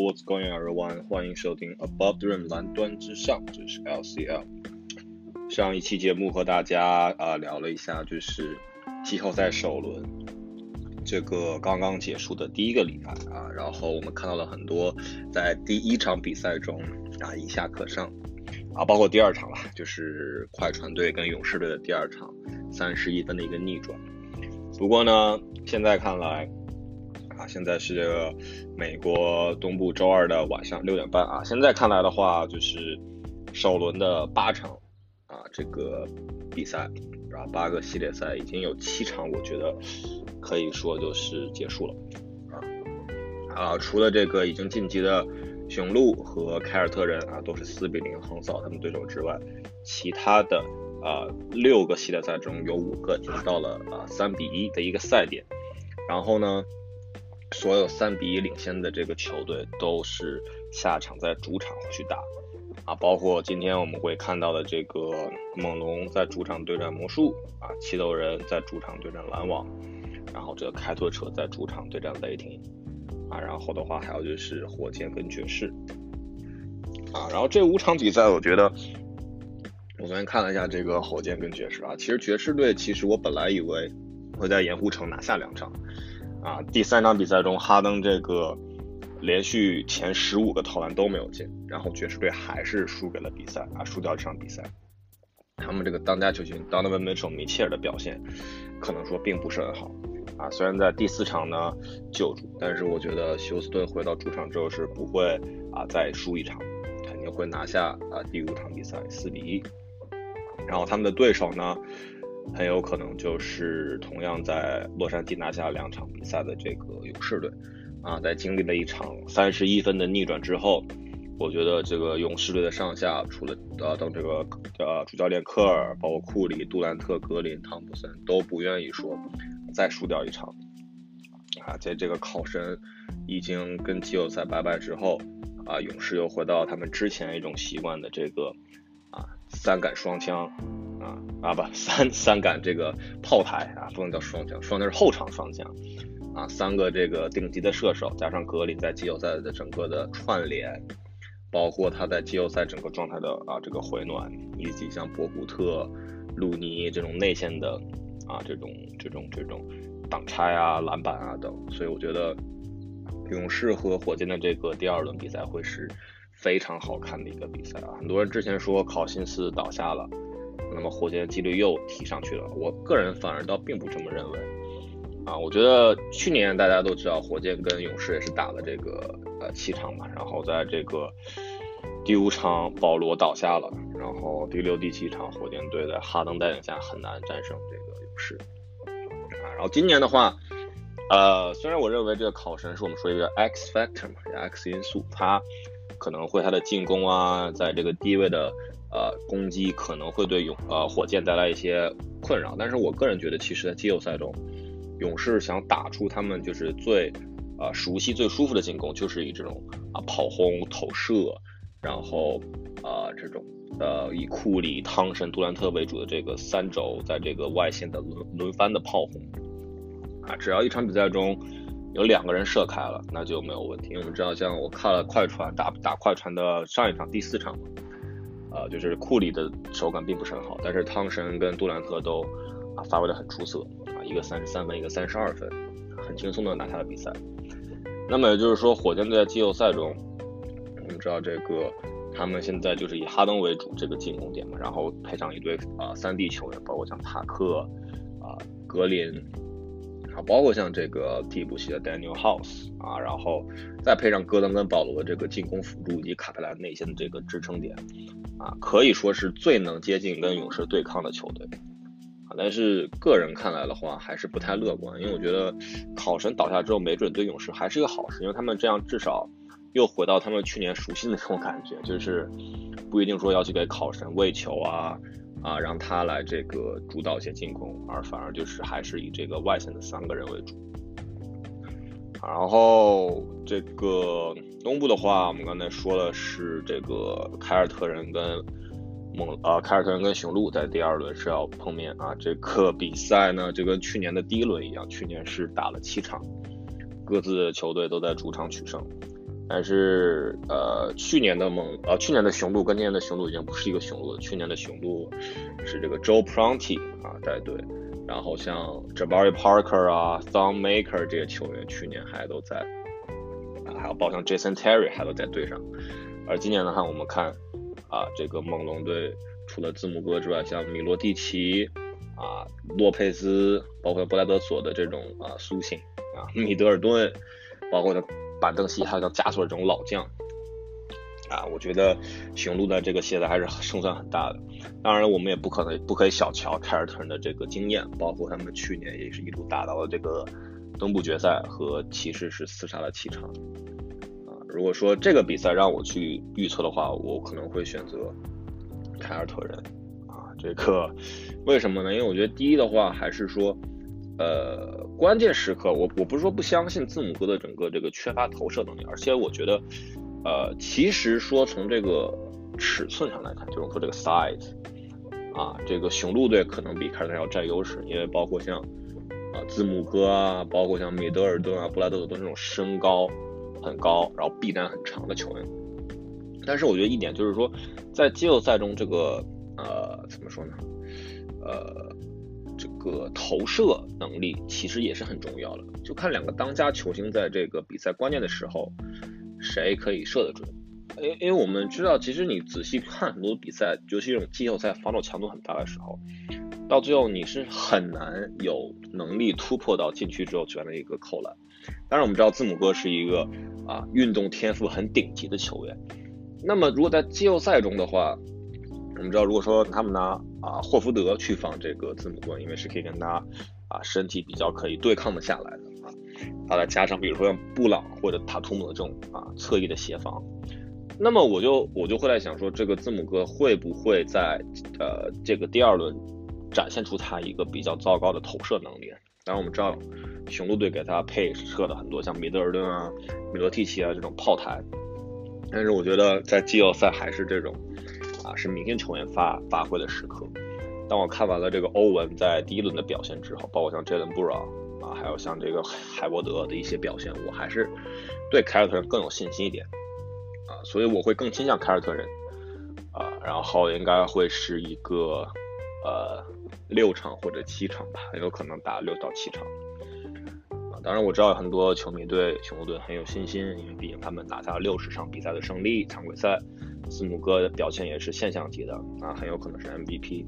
What's going on, everyone？欢迎收听 Above the Rim 蓝端之上，这是 LCL。上一期节目和大家啊聊了一下，就是季后赛首轮这个刚刚结束的第一个礼拜啊，然后我们看到了很多在第一场比赛中啊一下可上啊，包括第二场了，就是快船队跟勇士队的第二场三十一分的一个逆转。不过呢，现在看来。啊，现在是这个美国东部周二的晚上六点半啊。现在看来的话，就是首轮的八场啊，这个比赛啊，八个系列赛已经有七场，我觉得可以说就是结束了啊啊，除了这个已经晋级的雄鹿和凯尔特人啊，都是四比零横扫他们对手之外，其他的啊六个系列赛中有五个已经到了啊三比一的一个赛点，然后呢？所有三比一领先的这个球队都是下场在主场去打啊，包括今天我们会看到的这个猛龙在主场对战魔术啊，七斗人在主场对战篮网，然后这个开拓者在主场对战雷霆啊，然后的话还有就是火箭跟爵士啊，然后这五场比赛我觉得，我昨天看了一下这个火箭跟爵士啊，其实爵士队其实我本来以为会在盐湖城拿下两场。啊，第三场比赛中，哈登这个连续前十五个投篮都没有进，然后爵士队还是输给了比赛啊，输掉这场比赛。他们这个当家球星 Donovan Mitchell 米切尔的表现，可能说并不是很好啊。虽然在第四场呢救主，但是我觉得休斯顿回到主场之后是不会啊再输一场，肯定会拿下啊第五场比赛四比一。然后他们的对手呢？很有可能就是同样在洛杉矶拿下两场比赛的这个勇士队，啊，在经历了一场三十一分的逆转之后，我觉得这个勇士队的上下，除了呃等这个呃主教练科尔，包括库里、杜兰特、格林、汤普森都不愿意说再输掉一场，啊，在这个考神已经跟季后赛拜拜之后，啊，勇士又回到他们之前一种习惯的这个啊三杆双枪。啊不三三杆这个炮台啊不能叫双枪，双枪是后场双枪啊三个这个顶级的射手加上格林在季后赛的整个的串联，包括他在季后赛整个状态的啊这个回暖，以及像博古特、鲁尼这种内线的啊这种这种这种挡拆啊篮板啊等，所以我觉得勇士和火箭的这个第二轮比赛会是非常好看的一个比赛啊，很多人之前说考辛斯倒下了。那么火箭的几率又提上去了，我个人反而倒并不这么认为，啊，我觉得去年大家都知道，火箭跟勇士也是打了这个呃七场嘛，然后在这个第五场保罗倒下了，然后第六、第七场火箭队在哈登带领下很难战胜这个勇士，啊，然后今年的话，呃，虽然我认为这个考神是我们说一个 X factor 嘛，X 因素，他可能会他的进攻啊，在这个低位的。呃，攻击可能会对勇呃火箭带来一些困扰，但是我个人觉得，其实，在季后赛中，勇士想打出他们就是最呃熟悉、最舒服的进攻，就是以这种啊跑轰、投射，然后啊这种呃以库里、汤神、杜兰特为主的这个三轴，在这个外线的轮轮番的炮轰啊，只要一场比赛中有两个人射开了，那就没有问题。因为我们知道，像我看了快船打打快船的上一场第四场。呃，就是库里的手感并不是很好，但是汤神跟杜兰特都啊发挥的很出色啊，一个三十三分，一个三十二分，很轻松的拿下了比赛。那么也就是说，火箭队在季后赛中，我们知道这个他们现在就是以哈登为主这个进攻点嘛，然后配上一堆啊三 D 球员，包括像塔克啊格林。啊，包括像这个替补席的 Daniel House 啊，然后再配上戈登跟保罗的这个进攻辅助以及卡佩拉内线的这个支撑点，啊，可以说是最能接近跟勇士对抗的球队。啊，但是个人看来的话，还是不太乐观，因为我觉得考神倒下之后，没准对勇士还是个好事，因为他们这样至少又回到他们去年熟悉的那种感觉，就是不一定说要去给考神喂球啊。啊，让他来这个主导一些进攻，而反而就是还是以这个外线的三个人为主。然后这个东部的话，我们刚才说了是这个凯尔特人跟猛啊凯尔特人跟雄鹿在第二轮是要碰面啊。这个比赛呢，就跟去年的第一轮一样，去年是打了七场，各自球队都在主场取胜。但是呃，去年的猛呃，去年的雄鹿跟今年的雄鹿已经不是一个雄鹿了。去年的雄鹿是这个 Joe Prunty 啊带队，然后像 Jabari Parker 啊、Thon Maker 这些球员去年还都在啊，还有包括像 Jason Terry 还都在队上。而今年的话，我们看啊，这个猛龙队除了字母哥之外，像米罗蒂奇啊、洛佩兹，包括布莱德索的这种啊苏醒啊，米德尔顿，包括的。板凳席还有像加索尔这种老将啊，我觉得雄鹿的这个鞋子还是胜算很大的。当然，我们也不可能不可以小瞧凯尔特人的这个经验，包括他们去年也是一路打到了这个东部决赛，和骑士是厮杀了七场啊。如果说这个比赛让我去预测的话，我可能会选择凯尔特人啊。这个为什么呢？因为我觉得第一的话还是说。呃，关键时刻，我我不是说不相信字母哥的整个这个缺乏投射能力，而且我觉得，呃，其实说从这个尺寸上来看，就是说这个 size，啊，这个雄鹿队可能比凯尔特人要占优势，因为包括像啊字母哥啊，包括像米德尔顿啊、布莱德都是这种身高很高，然后臂展很长的球员。但是我觉得一点就是说，在季后赛中，这个呃怎么说呢？呃。个投射能力其实也是很重要的，就看两个当家球星在这个比赛关键的时候，谁可以射得准。因因为我们知道，其实你仔细看很多比赛，尤其这种季后赛防守强度很大的时候，到最后你是很难有能力突破到禁区之后传的一个扣篮。当然，我们知道字母哥是一个啊运动天赋很顶级的球员。那么如果在季后赛中的话，我们知道，如果说他们拿啊霍福德去防这个字母哥，因为是可以跟他啊身体比较可以对抗的下来的啊，他再加上比如说像布朗或者塔图姆的这种啊侧翼的协防，那么我就我就会在想说，这个字母哥会不会在呃这个第二轮展现出他一个比较糟糕的投射能力？当然我们知道雄鹿队给他配射的很多像米德尔顿啊、米罗蒂奇啊这种炮台，但是我觉得在季后赛还是这种。啊，是明星球员发发挥的时刻。当我看完了这个欧文在第一轮的表现之后，包括像 Jalen Brown 啊，还有像这个海伯德的一些表现，我还是对凯尔特人更有信心一点啊，所以我会更倾向凯尔特人啊，然后应该会是一个呃六场或者七场吧，很有可能打六到七场啊。当然我知道很多球迷对雄鹿队很有信心，因为毕竟他们拿下了六十场比赛的胜利，常规赛。字母哥的表现也是现象级的啊，很有可能是 MVP。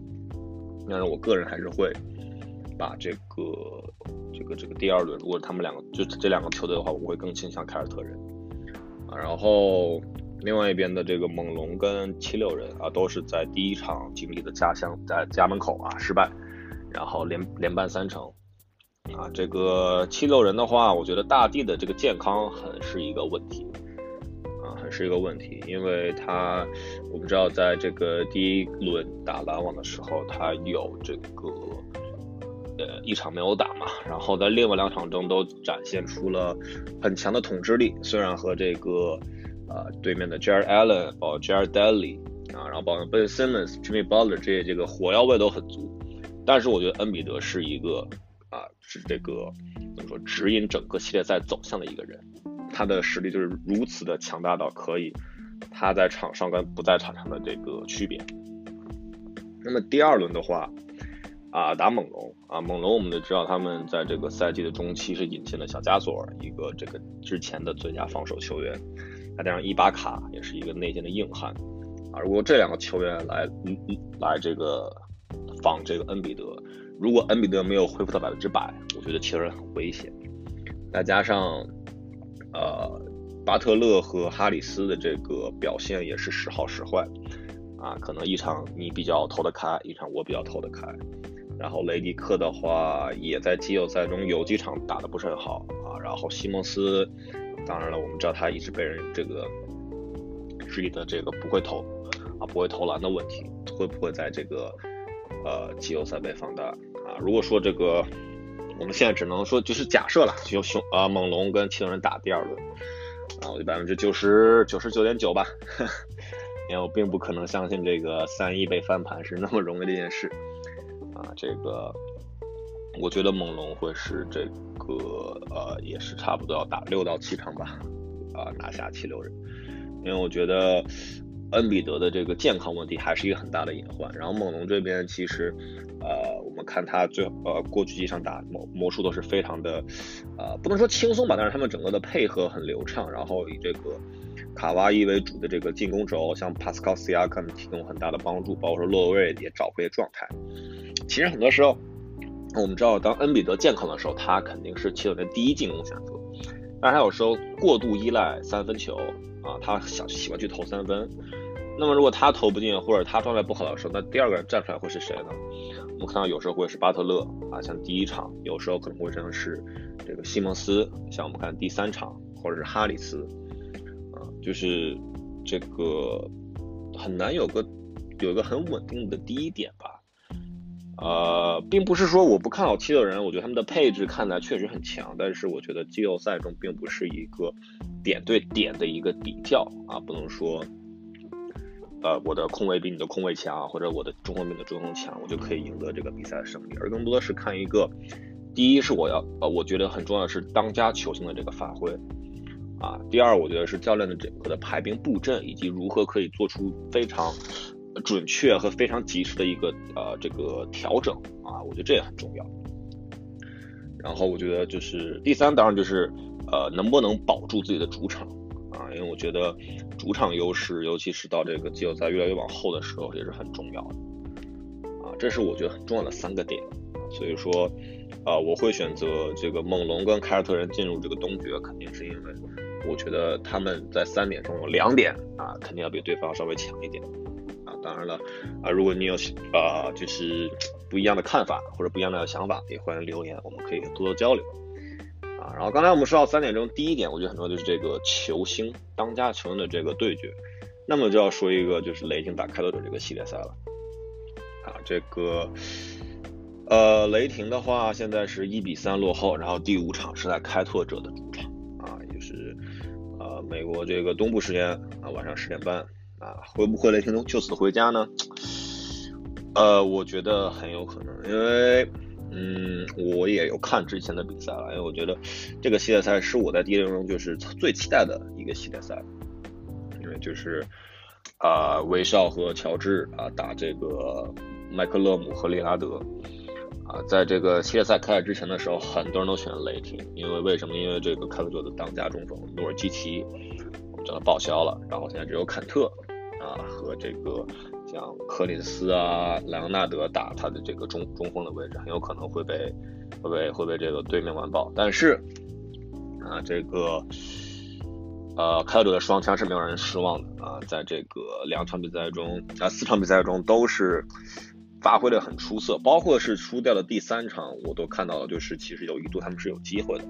但是我个人还是会把这个这个这个第二轮，如果他们两个就这两个球队的话，我会更倾向凯尔特人啊。然后另外一边的这个猛龙跟七六人啊，都是在第一场经历的家乡在家门口啊失败，然后连连败三成啊。这个七六人的话，我觉得大地的这个健康很是一个问题。是一个问题，因为他我们知道，在这个第一轮打篮网的时候，他有这个呃一场没有打嘛，然后在另外两场中都展现出了很强的统治力。虽然和这个呃对面的 Jared Allen、包括 Jared Daly 啊，然后包括 Ben Simmons、Jimmy Butler 这些这个火药味都很足，但是我觉得恩比德是一个啊是这个怎么说指引整个系列赛走向的一个人。他的实力就是如此的强大到可以，他在场上跟不在场上的这个区别。那么第二轮的话，啊打猛龙啊猛龙，我们都知道他们在这个赛季的中期是引进了小加索尔，一个这个之前的最佳防守球员，再加上伊巴卡也是一个内线的硬汉啊。如果这两个球员来来这个防这个恩比德，如果恩比德没有恢复到百分之百，我觉得其实很危险。再加上。呃，巴特勒和哈里斯的这个表现也是时好时坏，啊，可能一场你比较投得开，一场我比较投得开。然后雷迪克的话，也在季后赛中有几场打得不是很好啊。然后西蒙斯，当然了，我们知道他一直被人这个质疑的这个不会投啊，不会投篮的问题，会不会在这个呃季后赛被放大啊？如果说这个。我们现在只能说就是假设了，就熊啊猛龙跟七六人打第二轮啊，我就百分之九十九十九点九吧，因为我并不可能相信这个三一被翻盘是那么容易的一件事啊。这个我觉得猛龙会是这个呃也是差不多要打六到七场吧，啊拿下七六人，因为我觉得恩比德的这个健康问题还是一个很大的隐患。然后猛龙这边其实，呃，我们看他最呃过去几场打魔魔术都是非常的，呃，不能说轻松吧，但是他们整个的配合很流畅，然后以这个。卡哇伊为主的这个进攻轴，像帕斯卡斯亚克提供很大的帮助，包括说洛瑞也找回了状态。其实很多时候，我们知道当恩比德健康的时候，他肯定是七六人第一进攻选择。但是他有时候过度依赖三分球啊，他想喜欢去投三分。那么如果他投不进，或者他状态不好的时候，那第二个人站出来会是谁呢？我们看到有时候会是巴特勒啊，像第一场；有时候可能会真的是这个西蒙斯，像我们看第三场，或者是哈里斯。啊就是这个很难有个有一个很稳定的第一点吧，呃，并不是说我不看好七六人，我觉得他们的配置看来确实很强，但是我觉得季后赛中并不是一个点对点的一个比较啊，不能说，呃，我的控卫比你的控卫强，或者我的中锋比你的中锋强，我就可以赢得这个比赛的胜利，而更多的是看一个，第一是我要呃，我觉得很重要的是当家球星的这个发挥。啊，第二，我觉得是教练的整个的排兵布阵，以及如何可以做出非常准确和非常及时的一个呃这个调整啊，我觉得这也很重要。然后我觉得就是第三，当然就是呃能不能保住自己的主场，因为我觉得主场优势，尤其是到这个季后赛越来越往后的时候，也是很重要的啊，这是我觉得很重要的三个点。所以说，啊，我会选择这个猛龙跟凯尔特人进入这个东决，肯定是因为。我觉得他们在三点中有两点啊，肯定要比对方稍微强一点啊。当然了啊，如果你有啊就是不一样的看法或者不一样的想法，也欢迎留言，我们可以多多交流啊。然后刚才我们说到三点钟，第一点我觉得很重要就是这个球星当家球星的这个对决，那么就要说一个就是雷霆打开拓者这个系列赛了啊。这个呃雷霆的话现在是一比三落后，然后第五场是在开拓者的主场。啊，就是，啊美国这个东部时间啊，晚上十点半啊，会不会雷霆就此回家呢？呃，我觉得很有可能，因为嗯，我也有看之前的比赛了，因为我觉得这个系列赛是我在第一轮中就是最期待的一个系列赛，因为就是啊，威少和乔治啊打这个麦克勒姆和利拉德。啊，在这个系列赛开始之前的时候，很多人都选雷霆，因为为什么？因为这个开拓者的当家中锋诺尔基奇，我们叫他报销了，然后现在只有坎特啊和这个像克里斯啊、莱昂纳德打他的这个中中锋的位置，很有可能会被会被会被这个对面完爆。但是啊，这个呃开拓者的双枪是没有让人失望的啊，在这个两场比赛中啊四场比赛中都是。发挥的很出色，包括是输掉的第三场，我都看到了，就是其实有一度他们是有机会的，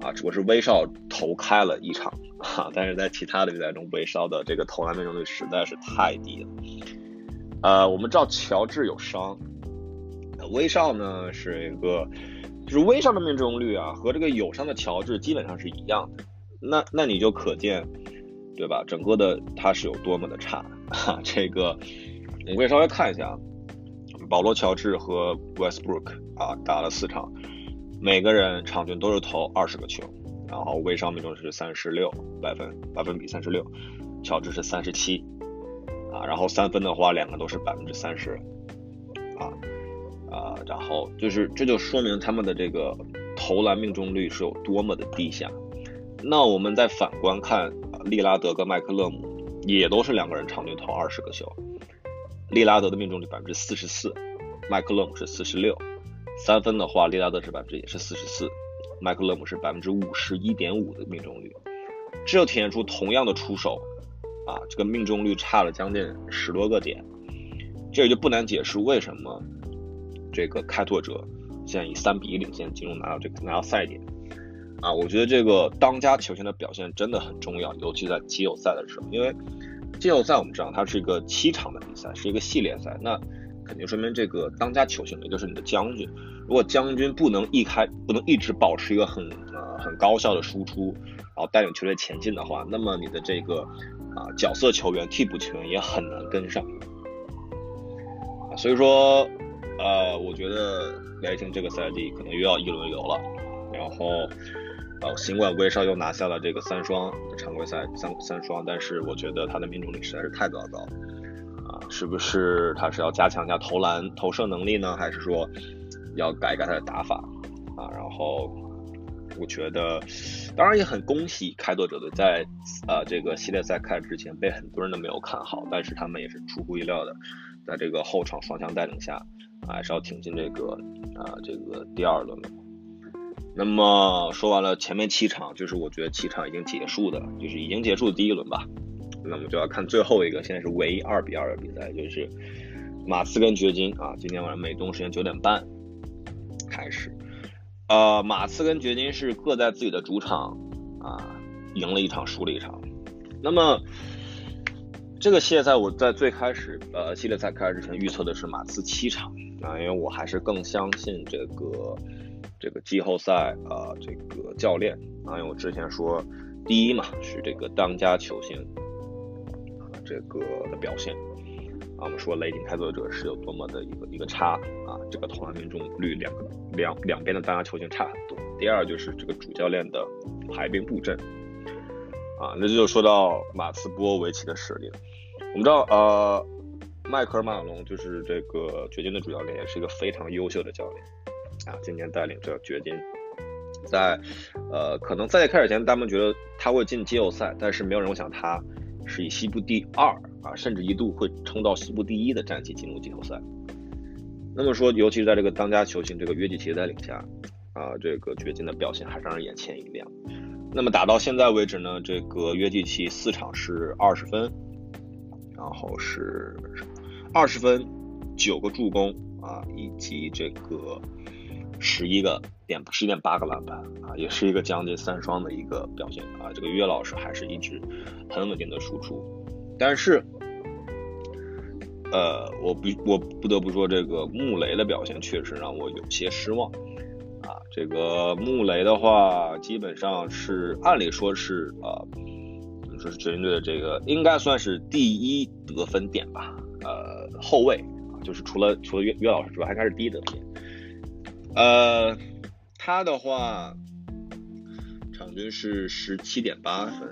啊，只不过是威少投开了一场，哈，但是在其他的比赛中，威少的这个投篮命中率实在是太低了。呃，我们知道乔治有伤，威少呢是一个，就是威少的命中率啊和这个有伤的乔治基本上是一样的，那那你就可见，对吧？整个的他是有多么的差，哈，这个我可以稍微看一下啊。保罗·乔治和 Westbrook 啊打了四场，每个人场均都是投二十个球，然后威少命中是三十六百分百分比三十六，乔治是三十七啊，然后三分的话两个都是百分之三十啊啊，然后就是这就说明他们的这个投篮命中率是有多么的低下。那我们再反观看利拉德跟麦克勒姆，也都是两个人场均投二十个球。利拉德的命中率百分之四十四，麦克勒姆是四十六。三分的话，利拉德是百分之也是四十四，麦克勒姆是百分之五十一点五的命中率。这就体现出同样的出手，啊，这个命中率差了将近十多个点。这也就不难解释为什么这个开拓者现在以三比一领先进入拿到这个拿到赛点。啊，我觉得这个当家球星的表现真的很重要，尤其在季后赛的时候，因为。季后赛我们知道它是一个七场的比赛，是一个系列赛，那肯定说明这个当家球星也就是你的将军。如果将军不能一开不能一直保持一个很呃很高效的输出，然后带领球队前进的话，那么你的这个啊角色球员、替补球员也很难跟上。所以说，呃，我觉得雷霆这个赛季可能又要一轮游了，然后呃，尽管威少又拿下了这个三双常规赛三三双，但是我觉得他的命中率实在是太糟糕啊！是不是他是要加强一下投篮投射能力呢？还是说要改一改他的打法啊？然后我觉得，当然也很恭喜开拓者队在呃这个系列赛开始之前被很多人都没有看好，但是他们也是出乎意料的，在这个后场双枪带领下，还是要挺进这个啊这个第二轮了。那么说完了前面七场，就是我觉得七场已经结束的，就是已经结束的第一轮吧。那么就要看最后一个，现在是唯二比二的比赛，就是马刺跟掘金啊。今天晚上美东时间九点半开始。呃，马刺跟掘金是各在自己的主场啊赢了一场，输了一场。那么这个系列赛我在最开始呃系列赛开始之前预测的是马刺七场啊，因为我还是更相信这个。这个季后赛啊，这个教练啊，因为我之前说，第一嘛是这个当家球星啊，这个的表现啊，我们说雷霆开拓者是有多么的一个一个差啊，这个投篮命中率两个两两边的当家球星差很多。第二就是这个主教练的排兵布阵啊，那就说到马刺波维奇的实力了。我们知道呃，迈克尔马龙就是这个掘金的主教练，也是一个非常优秀的教练。啊，今年带领着掘金，在呃，可能赛季开始前，他们觉得他会进季后赛，但是没有人会想他是以西部第二啊，甚至一度会冲到西部第一的战绩进入季后赛。那么说，尤其是在这个当家球星这个约基奇的带领下，啊，这个掘金的表现还让人眼前一亮。那么打到现在为止呢，这个约基奇四场是二十分，然后是二十分，九个助攻啊，以及这个。十一个点十一点八个篮板啊，也是一个将近三双的一个表现啊。这个约老师还是一直很稳定的输出，但是，呃，我不我不得不说，这个穆雷的表现确实让我有些失望啊。这个穆雷的话，基本上是按理说是啊，说是掘金队的这个应该算是第一得分点吧，呃，后卫啊，就是除了除了约约老师之外，应该是第一得分点。呃，他的话，场均是十七点八分，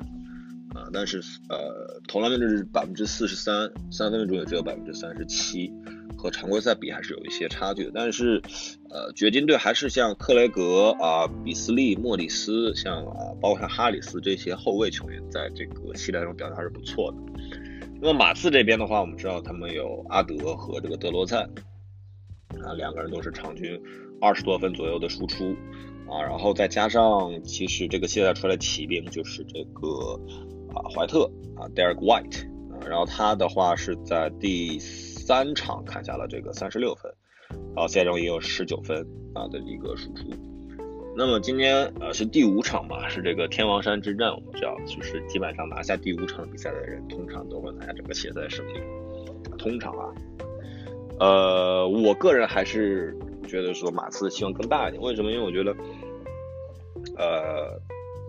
但是呃，投篮命中是百分之四十三，三分命中也只有百分之三十七，和常规赛比还是有一些差距。但是呃，掘金队还是像克雷格啊、比斯利、莫里斯，像啊，包括像哈里斯这些后卫球员，在这个系列中表现还是不错的。那么马刺这边的话，我们知道他们有阿德和这个德罗赞啊，两个人都是场均。二十多分左右的输出啊，然后再加上其实这个现在出来骑兵就是这个啊怀特啊 Derek White 啊，然后他的话是在第三场砍下了这个三十六分，然后现在中也有十九分啊的一个输出。那么今天呃是第五场嘛，是这个天王山之战，我们知道就是基本上拿下第五场比赛的人，通常都会拿下整个系列赛胜利。通常啊，呃，我个人还是。觉得说马刺的希望更大一点，为什么？因为我觉得，呃，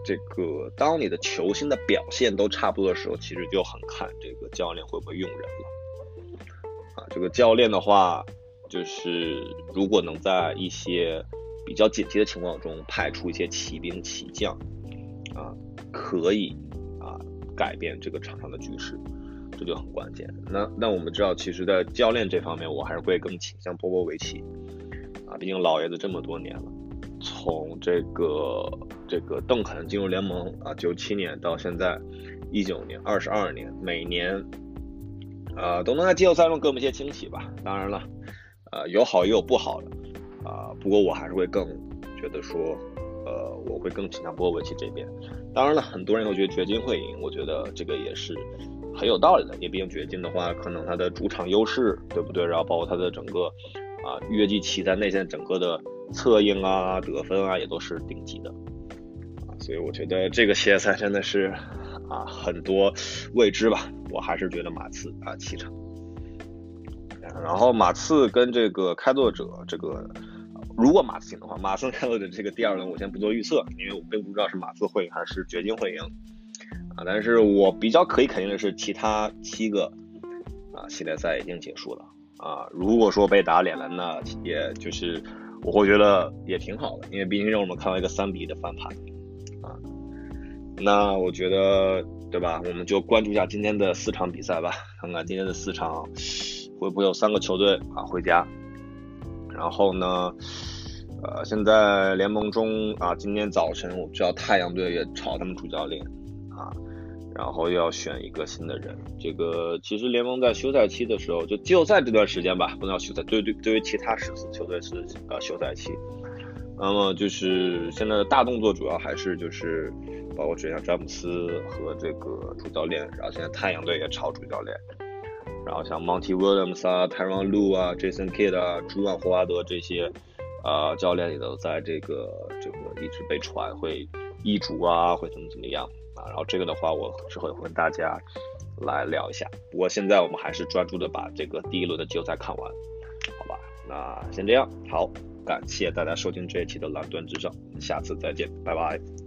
这个当你的球星的表现都差不多的时候，其实就很看这个教练会不会用人了。啊，这个教练的话，就是如果能在一些比较紧急的情况中派出一些骑兵骑将，啊，可以啊改变这个场上的局势，这就很关键。那那我们知道，其实，在教练这方面，我还是会更倾向波波维奇。啊毕竟老爷子这么多年了，从这个这个邓肯进入联盟啊，九七年到现在一九年，二十二年，每年啊都能在季后赛中给我们一些惊喜吧。当然了，呃有好也有不好的啊，不过我还是会更觉得说，呃我会更倾向波波维奇这边。当然了，很多人都觉得掘金会赢，我觉得这个也是很有道理的。因为毕竟掘金的话，可能他的主场优势，对不对？然后包括他的整个。啊，约基奇在内线整个的策应啊、得分啊，也都是顶级的，所以我觉得这个系列赛真的是啊很多未知吧。我还是觉得马刺啊七场，然后马刺跟这个开拓者这个，如果马刺赢的话，马刺开拓者这个第二轮我先不做预测，因为我并不知道是马刺会赢还是掘金会赢啊。但是我比较可以肯定的是，其他七个啊系列赛已经结束了。啊，如果说被打脸了，那也就是我会觉得也挺好的，因为毕竟让我们看到一个三比一的翻盘。啊。那我觉得，对吧？我们就关注一下今天的四场比赛吧，看看今天的四场会不会有三个球队啊回家。然后呢，呃，现在联盟中啊，今天早晨我知道太阳队也炒他们主教练啊，然后又要选一个新的人。这个其实联盟在休赛期的时候，就季后赛这段时间吧，不能叫休赛，对对，对于其他十四球队是呃休赛期。那么就是现在的大动作主要还是就是包括像詹姆斯和这个主教练，然后现在太阳队也炒主教练，然后像 Monty Williams 啊、Tyrone Lu 啊、Jason Kidd 啊、朱万霍华德这些啊教练也都在这个这个一直被传会易主啊，会怎么怎么样啊？然后这个的话，我之后也会跟大家来聊一下。不过现在我们还是专注的把这个第一轮的季后赛看完，好吧？那先这样，好。感谢大家收听这一期的蓝盾之战》，我们，下次再见，拜拜。